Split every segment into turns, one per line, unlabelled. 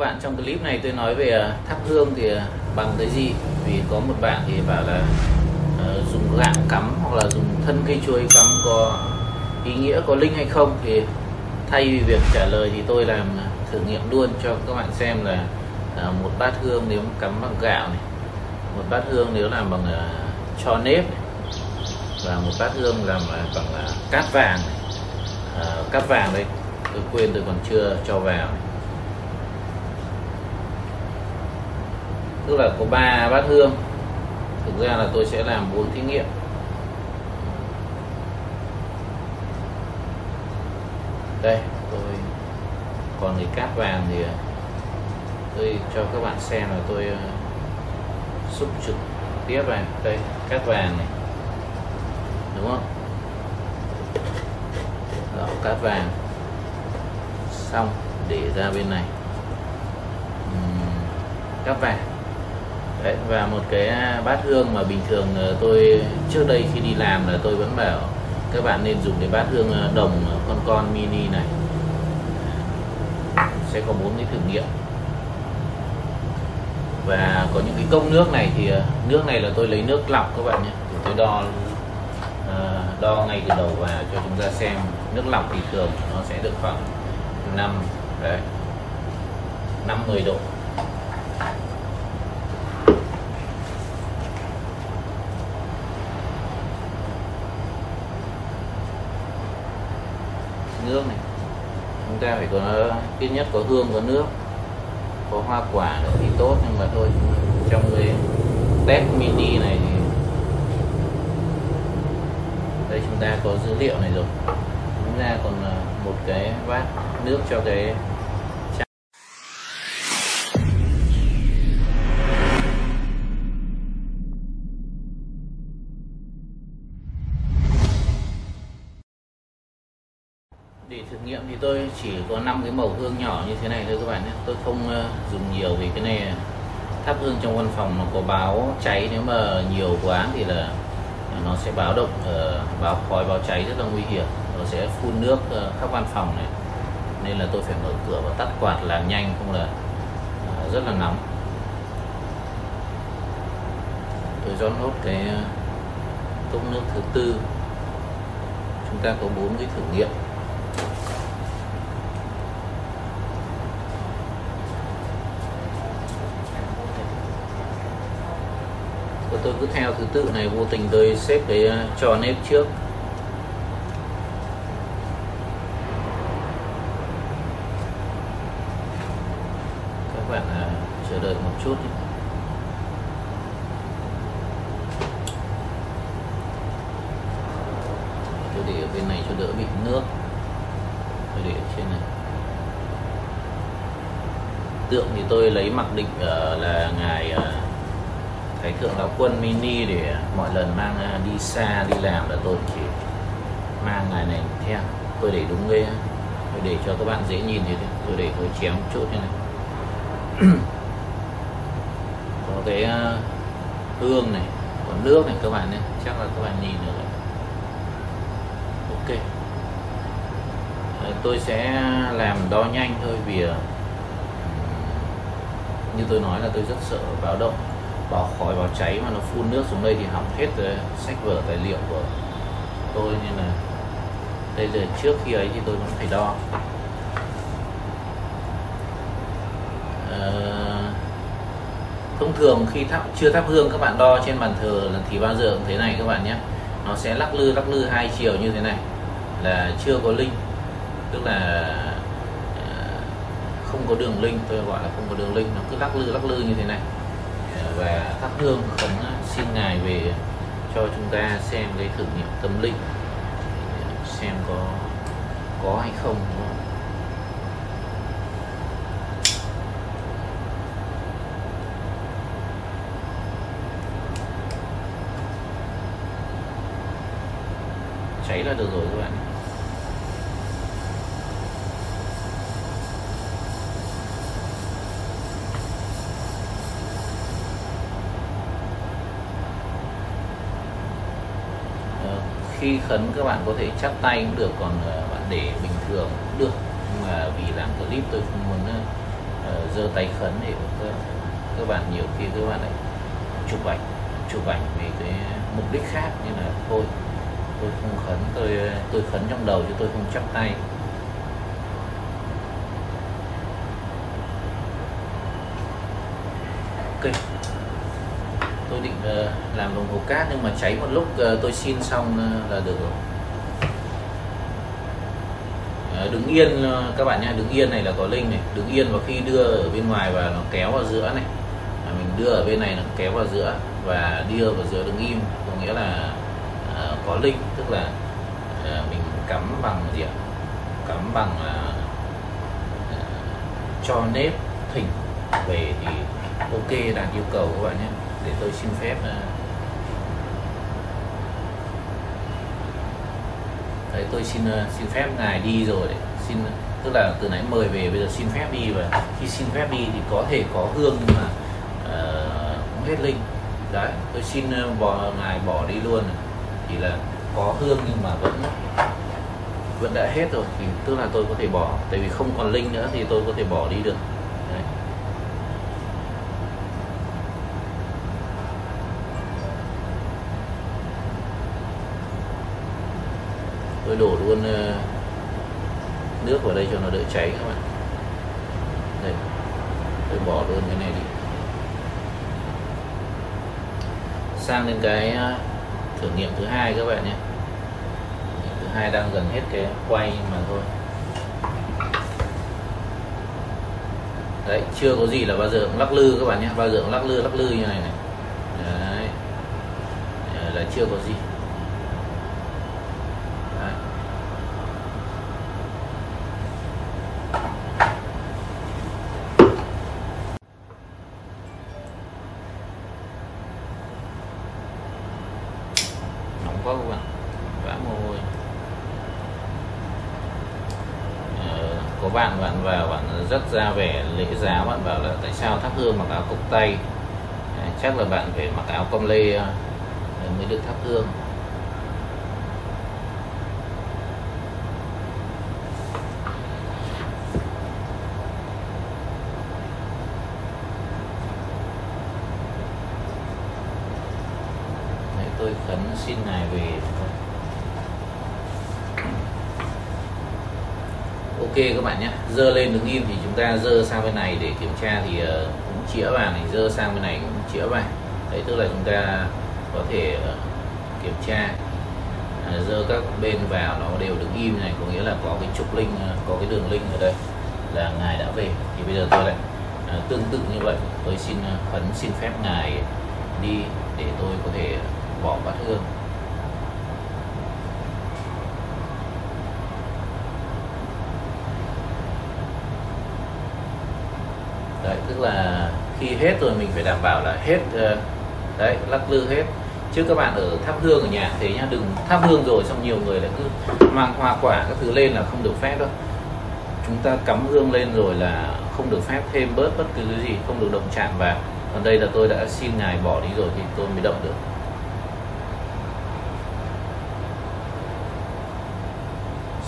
Các bạn, trong clip này tôi nói về ờ, thắp hương thì ờ, bằng cái gì Vì có một bạn thì bảo là uh, dùng gạo cắm hoặc là dùng thân cây chuối cắm có ý nghĩa có linh hay không Thì thay vì việc trả lời thì tôi làm thử nghiệm luôn cho các bạn xem là uh, một bát hương nếu cắm bằng gạo này Một bát hương nếu làm bằng uh, cho nếp này. Và một bát hương làm bằng uh, cát vàng này. Uh, cát vàng đây tôi quên tôi còn chưa cho vào này tức là có ba bát hương. Thực ra là tôi sẽ làm bốn thí nghiệm. Đây, tôi còn cái cát vàng thì à, tôi cho các bạn xem là tôi à, xúc trực tiếp vào đây, cát vàng này. Đúng không? Đó, cát vàng. Xong, để ra bên này. Cát vàng. Đấy, và một cái à, bát hương mà bình thường ờ, tôi trước đây khi đi làm là tôi vẫn bảo các bạn nên dùng cái bát hương ờ, đồng ờ, con con mini này. Sẽ có bốn cái thử nghiệm. Và có những cái cốc nước này thì nước này là tôi lấy nước lọc các bạn nhé. Thì tôi đo đo ngay từ đầu vào cho chúng ta xem nước lọc thì thường nó sẽ được khoảng 5 đấy 50 độ. Nước này. Chúng ta phải có, ít nhất có hương, có nước, có hoa quả nữa thì tốt, nhưng mà thôi. Trong cái test mini này thì đây chúng ta có dữ liệu này rồi. Chúng ta còn à, một cái bát nước cho cái để thử nghiệm thì tôi chỉ có 5 cái màu hương nhỏ như thế này thôi các bạn nhé. Tôi không ờ, dùng nhiều vì cái này thắp hương trong văn phòng nó có báo cháy. Nếu mà nhiều quá thì là nó sẽ báo động ờ, báo khói, báo cháy rất là nguy hiểm. Nó sẽ phun nước ờ, khắp văn phòng này. Nên là tôi phải mở cửa và tắt quạt làm nhanh, không là rất là nóng. Tôi rót nốt cái cốc nước thứ tư. Chúng ta có bốn cái thử nghiệm. Tôi cứ theo thứ tự này vô tình tôi xếp cái ờ, trò nếp trước. Các bạn à, chờ đợi một chút đi. tôi để ở bên này cho đỡ bị nước. Tôi để ở trên này. Tượng thì tôi lấy mặc định uh, là ngài uh, thái thượng lão quân mini để mọi lần mang à, đi xa, đi làm là tôi chỉ mang ngài này theo. Tôi để đúng cái tôi để cho các bạn dễ nhìn thì tôi để tôi chéo một chút như này. Có cái à, hương này, có nước này các bạn nhé. Chắc là các bạn nhìn được ok. Tôi sẽ làm đo nhanh thôi vì à, như tôi nói là tôi rất sợ báo động báo khói báo cháy mà nó phun nước xuống đây thì hỏng hết rồi, sách vở tài liệu của tôi nên là đây giờ trước khi ấy thì tôi vẫn phải đo. À, thông thường khi thắp chưa thắp hương các bạn đo trên bàn thờ là thì bao giờ cũng thế này các bạn nhé. Nó sẽ lắc lư lắc lư hai chiều như thế này. Là chưa có linh tức là ờ, không có đường linh tôi gọi là không có đường linh. Nó cứ lắc lư lắc lư như thế này và thắp hương khấn xin ngài về cho chúng ta xem cái thử nghiệm tâm linh xem có có hay không, đúng không? cháy là được rồi các bạn khi khấn các bạn có thể chắp tay cũng được còn ờ, bạn để bình thường cũng được. Nhưng mà vì làm clip tôi không muốn ờ, ờ, giơ tay khấn để các, các bạn nhiều khi các bạn lại chụp ảnh chụp ảnh vì cái mục đích khác như là thôi tôi không khấn tôi tôi khấn trong đầu chứ tôi không chắp tay ok tôi định uh, làm đồng hồ cát nhưng mà cháy một lúc uh, tôi xin xong uh, là được rồi. Đứng yên các bạn nhé đứng yên này là có linh này đứng yên và khi đưa ở bên ngoài và nó kéo vào giữa này. À, mình đưa ở bên này nó kéo vào giữa và đưa vào giữa đứng im có nghĩa là uh, có linh tức là uh, mình cắm bằng gì ạ? Cắm bằng uh, cho nếp thỉnh về thì ok đạt yêu cầu các bạn nhé để tôi xin phép đấy tôi xin ờ, xin phép ngài đi rồi. Đấy xin tức là từ nãy mời về bây giờ xin phép đi và khi xin phép đi thì có thể có hương nhưng mà uh, cũng hết linh. Đấy tôi xin ờ, bỏ ngài bỏ đi luôn. Chỉ là có hương nhưng mà vẫn vẫn đã hết rồi. Thì tức là tôi có thể bỏ tại vì không còn linh nữa thì tôi có thể bỏ đi được đấy tôi đổ luôn ờ, nước vào đây cho nó đỡ cháy các bạn. Đây, tôi bỏ luôn cái này đi. Sang đến cái ờ, thử nghiệm thứ hai các bạn nhé. Thứ hai đang gần hết cái quay mà thôi. Đấy, chưa có gì là bao giờ cũng lắc lư các bạn nhé. Bao giờ cũng lắc lư lắc lư như này này. Đấy. Ờ, là chưa có gì đấy. nóng quá các vã mồ hôi. Ờ, có bạn bạn vào bạn rất ra vẻ lễ giáo bạn bảo là tại sao thắp hương mặc áo cộc tay? Ờ, chắc là bạn phải mặc áo com lê ờ, mới được thắp hương Đấy, tôi khấn xin ngài về. Ok các bạn nhé, dơ lên đứng im thì chúng ta dơ sang bên này để kiểm tra thì ờ, cũng chĩa vào này, dơ sang bên này cũng chĩa vào đấy, tức là chúng ta có thể ờ, kiểm tra. À, dơ các bên vào nó đều đứng im này, có nghĩa là có cái trục linh ờ, có cái đường linh ở đây là ngài đã về. Thì bây giờ tôi lại tương tự như vậy. Tôi xin khấn xin phép ngài đi để tôi có thể bỏ bát hương. Đấy, tức là khi hết rồi mình phải đảm bảo là hết ờ, đấy, lắc lư hết. Chứ các bạn ở thắp hương ở nhà thế nhá, đừng thắp hương rồi xong nhiều người lại cứ mang hoa quả các thứ lên là không được phép đâu. Chúng ta cắm hương lên rồi là không được phép thêm bớt bất cứ cái gì, không được động chạm vào. Còn đây là tôi đã xin ngài bỏ đi rồi thì tôi mới động được.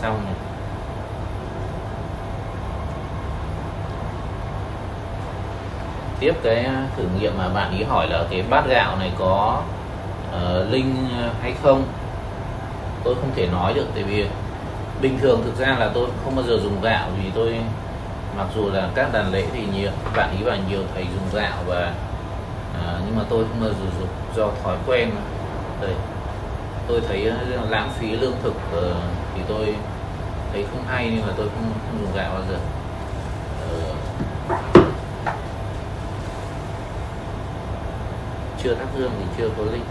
Xong này tiếp cái à, thử nghiệm mà bạn ý hỏi là cái bát gạo này có uh, linh ờ, hay không? Tôi không thể nói được tại vì bình thường thực ra là tôi không bao giờ dùng gạo vì tôi mặc dù là các đàn lễ thì nhiều bạn ý và nhiều thầy dùng gạo và uh, nhưng mà tôi không bao giờ dùng do thói quen đây tôi thấy ờ, lãng phí lương thực uh, thì tôi thấy không hay nhưng mà tôi không, không dùng gạo bao giờ. Ờ, chưa thắp hương thì chưa có linh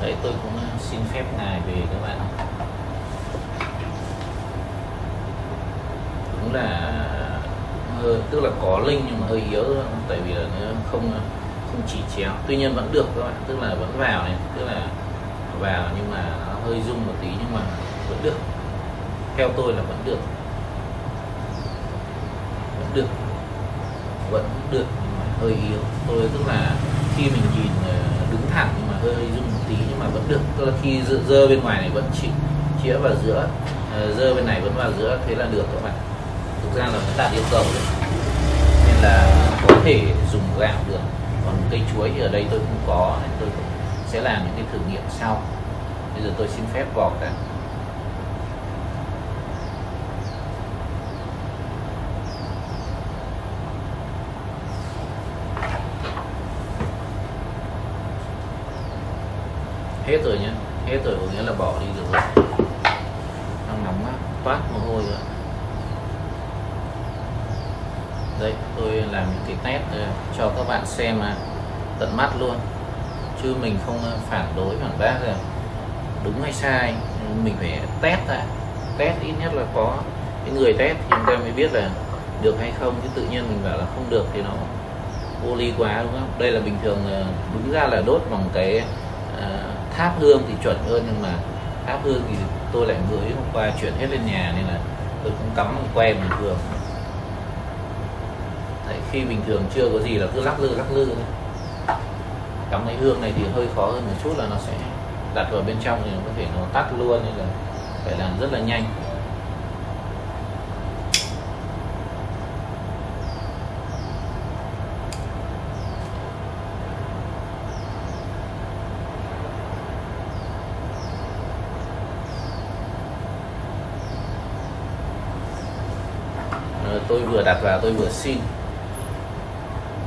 đấy tôi cũng xin phép ngài về các bạn đúng là hơi, yếu thôi yếu tại vì là nó không không chỉ chéo tuy nhiên vẫn được các bạn tức là vẫn vào này tức là vào nhưng mà nó hơi rung một tí nhưng mà vẫn được. Theo tôi là vẫn được. Vẫn được. Vẫn được nhưng mà hơi yếu. Tôi tức là khi mình nhìn ờ, đứng thẳng nhưng mà hơi rung một tí nhưng mà vẫn được. Tức là khi dơ, dơ bên ngoài này vẫn chỉ chĩa vào giữa ờ, dơ bên này vẫn vào giữa thế là được các bạn thực ra là vẫn đạt yêu cầu đấy là có thể dùng gạo được. Còn cây chuối thì ở đây tôi không có nên tôi sẽ làm những cái thử nghiệm sau. Bây giờ tôi xin phép vỏ cả hết rồi nhé hết rồi, có nghĩa là bỏ đi được rồi đang nóng quá toát mồ hôi rồi đây tôi làm những cái test ờ, cho các bạn xem mà tận mắt luôn. Chứ mình không ờ, phản đối phản bác là đúng hay sai. Ờ, mình phải test lại test ít nhất là có cái người test thì chúng ta mới biết là được hay không. Chứ tự nhiên mình bảo là không được thì nó vô lý quá đúng không? Đây là bình thường đúng ra là đốt bằng cái uh, tháp hương thì chuẩn hơn nhưng mà tháp hương thì tôi lại mới hôm qua chuyển hết lên nhà nên là tôi cũng cắm que bình thường khi bình thường chưa có gì là cứ lắc lư lắc lư cắm cái hương này thì hơi khó hơn một chút là nó sẽ đặt vào bên trong thì nó có thể nó tắt luôn, nên là phải làm rất là nhanh. Ờ, tôi vừa đặt vào, tôi vừa xin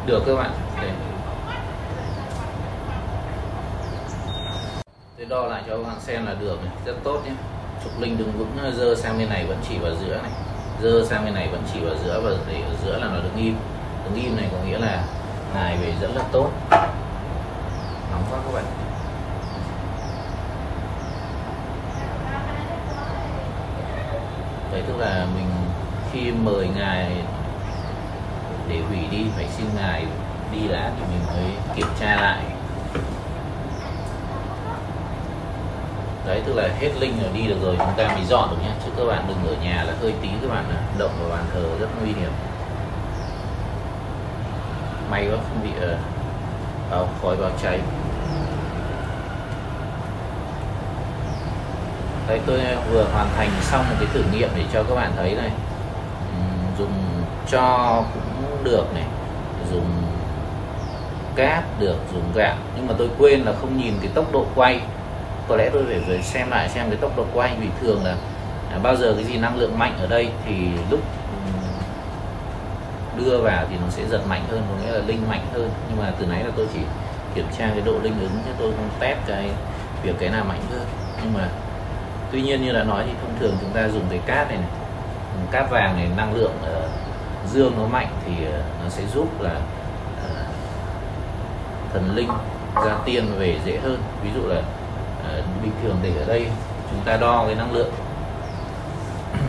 được các bạn. Để tôi đo lại cho các bạn xem là được này. rất tốt nhé. Trục linh đứng vững, dơ sang bên này vẫn chỉ vào giữa này. Dơ sang bên này vẫn chỉ vào giữa và để ở giữa là nó đứng im. Đứng im này có nghĩa là ngài về rất là tốt. Nóng quá các bạn. Đấy, tức là mình khi mời ngài để hủy đi phải xin ngài đi đã thì mình mới kiểm tra lại. Đấy tức là hết linh rồi đi được rồi chúng ta mới dọn được nhé. Chứ các bạn đừng ở nhà là hơi tí các bạn động vào bàn thờ rất nguy hiểm. May quá không bị ờ, uh, vào khói báo cháy. Đấy tôi ờ, vừa hoàn thành xong một cái thử nghiệm để cho các bạn thấy này dùng cho cũng được này dùng cát được dùng gạo. Nhưng mà tôi quên là không nhìn cái tốc độ quay. Có lẽ tôi phải, về xem lại xem cái tốc độ quay vì thường là à, bao giờ cái gì năng lượng mạnh ở đây thì lúc đưa vào thì nó sẽ giật mạnh hơn có nghĩa là linh mạnh hơn. Nhưng mà từ nãy là tôi chỉ kiểm tra cái độ linh ứng chứ tôi không test cái việc cái nào mạnh hơn. Nhưng mà tuy nhiên như đã nói thì thông thường chúng ta dùng cái cát này, này cát vàng này năng lượng uh, dương nó mạnh thì uh, nó sẽ giúp là uh, thần linh ra tiên về dễ hơn. Ví dụ là uh, bình thường để ở đây chúng ta đo cái năng lượng.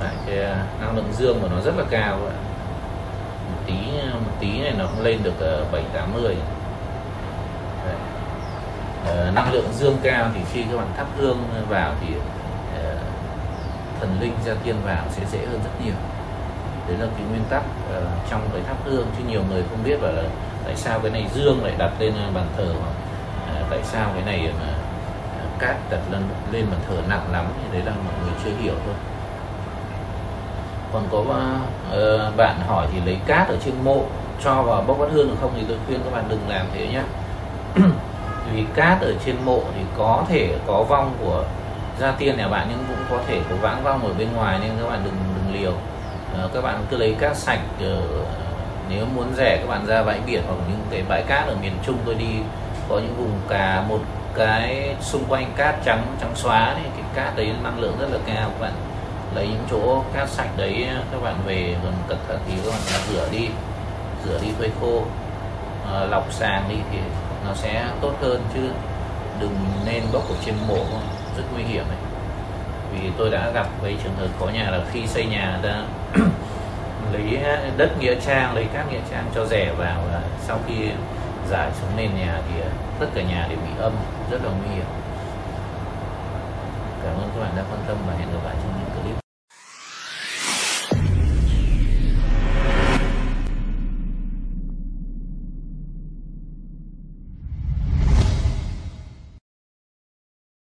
Đấy, cái uh, năng lượng dương của nó rất là cao ạ. Một tí một tí này nó cũng lên được bảy tám mươi. Năng lượng dương cao thì khi các bạn thắp hương vào thì uh, linh ra tiên vào sẽ dễ hơn rất nhiều. Đấy là cái nguyên tắc uh, trong cái thắp hương chứ nhiều người không biết là tại sao cái này dương lại đặt lên ờ, bàn thờ hoặc uh, tại sao cái này mà uh, cát đặt lên lên bàn thờ nặng lắm thì đấy là mọi người chưa hiểu thôi. Còn có uh, bạn hỏi thì lấy cát ở trên mộ cho vào bốc bát hương được không thì tôi khuyên các bạn đừng làm thế nhé vì cát ở trên mộ thì có thể có vong của ra tiền nhà bạn nhưng cũng có thể có vãng vong ở bên ngoài nên các bạn đừng đừng liều. À, các bạn cứ lấy cát sạch ở, nếu muốn rẻ các bạn ra bãi biển hoặc những cái bãi cát ở miền Trung tôi đi có những vùng cả một cái xung quanh cát trắng trắng xóa thì cái cát đấy năng lượng rất là cao. Các bạn lấy những chỗ cát sạch đấy các bạn về gần cẩn thận thì các bạn rửa đi rửa đi phơi khô. À, lọc sàng đi thì nó sẽ tốt hơn chứ đừng nên bốc ở trên mộ rất nguy hiểm ấy. vì tôi đã gặp cái trường hợp có nhà là khi xây nhà đã lấy đất nghĩa trang, lấy các nghĩa trang cho rẻ vào và sau khi giải xuống nền nhà thì à, tất cả nhà đều bị âm, rất là nguy hiểm cảm ơn các bạn đã quan tâm và hẹn gặp lại trong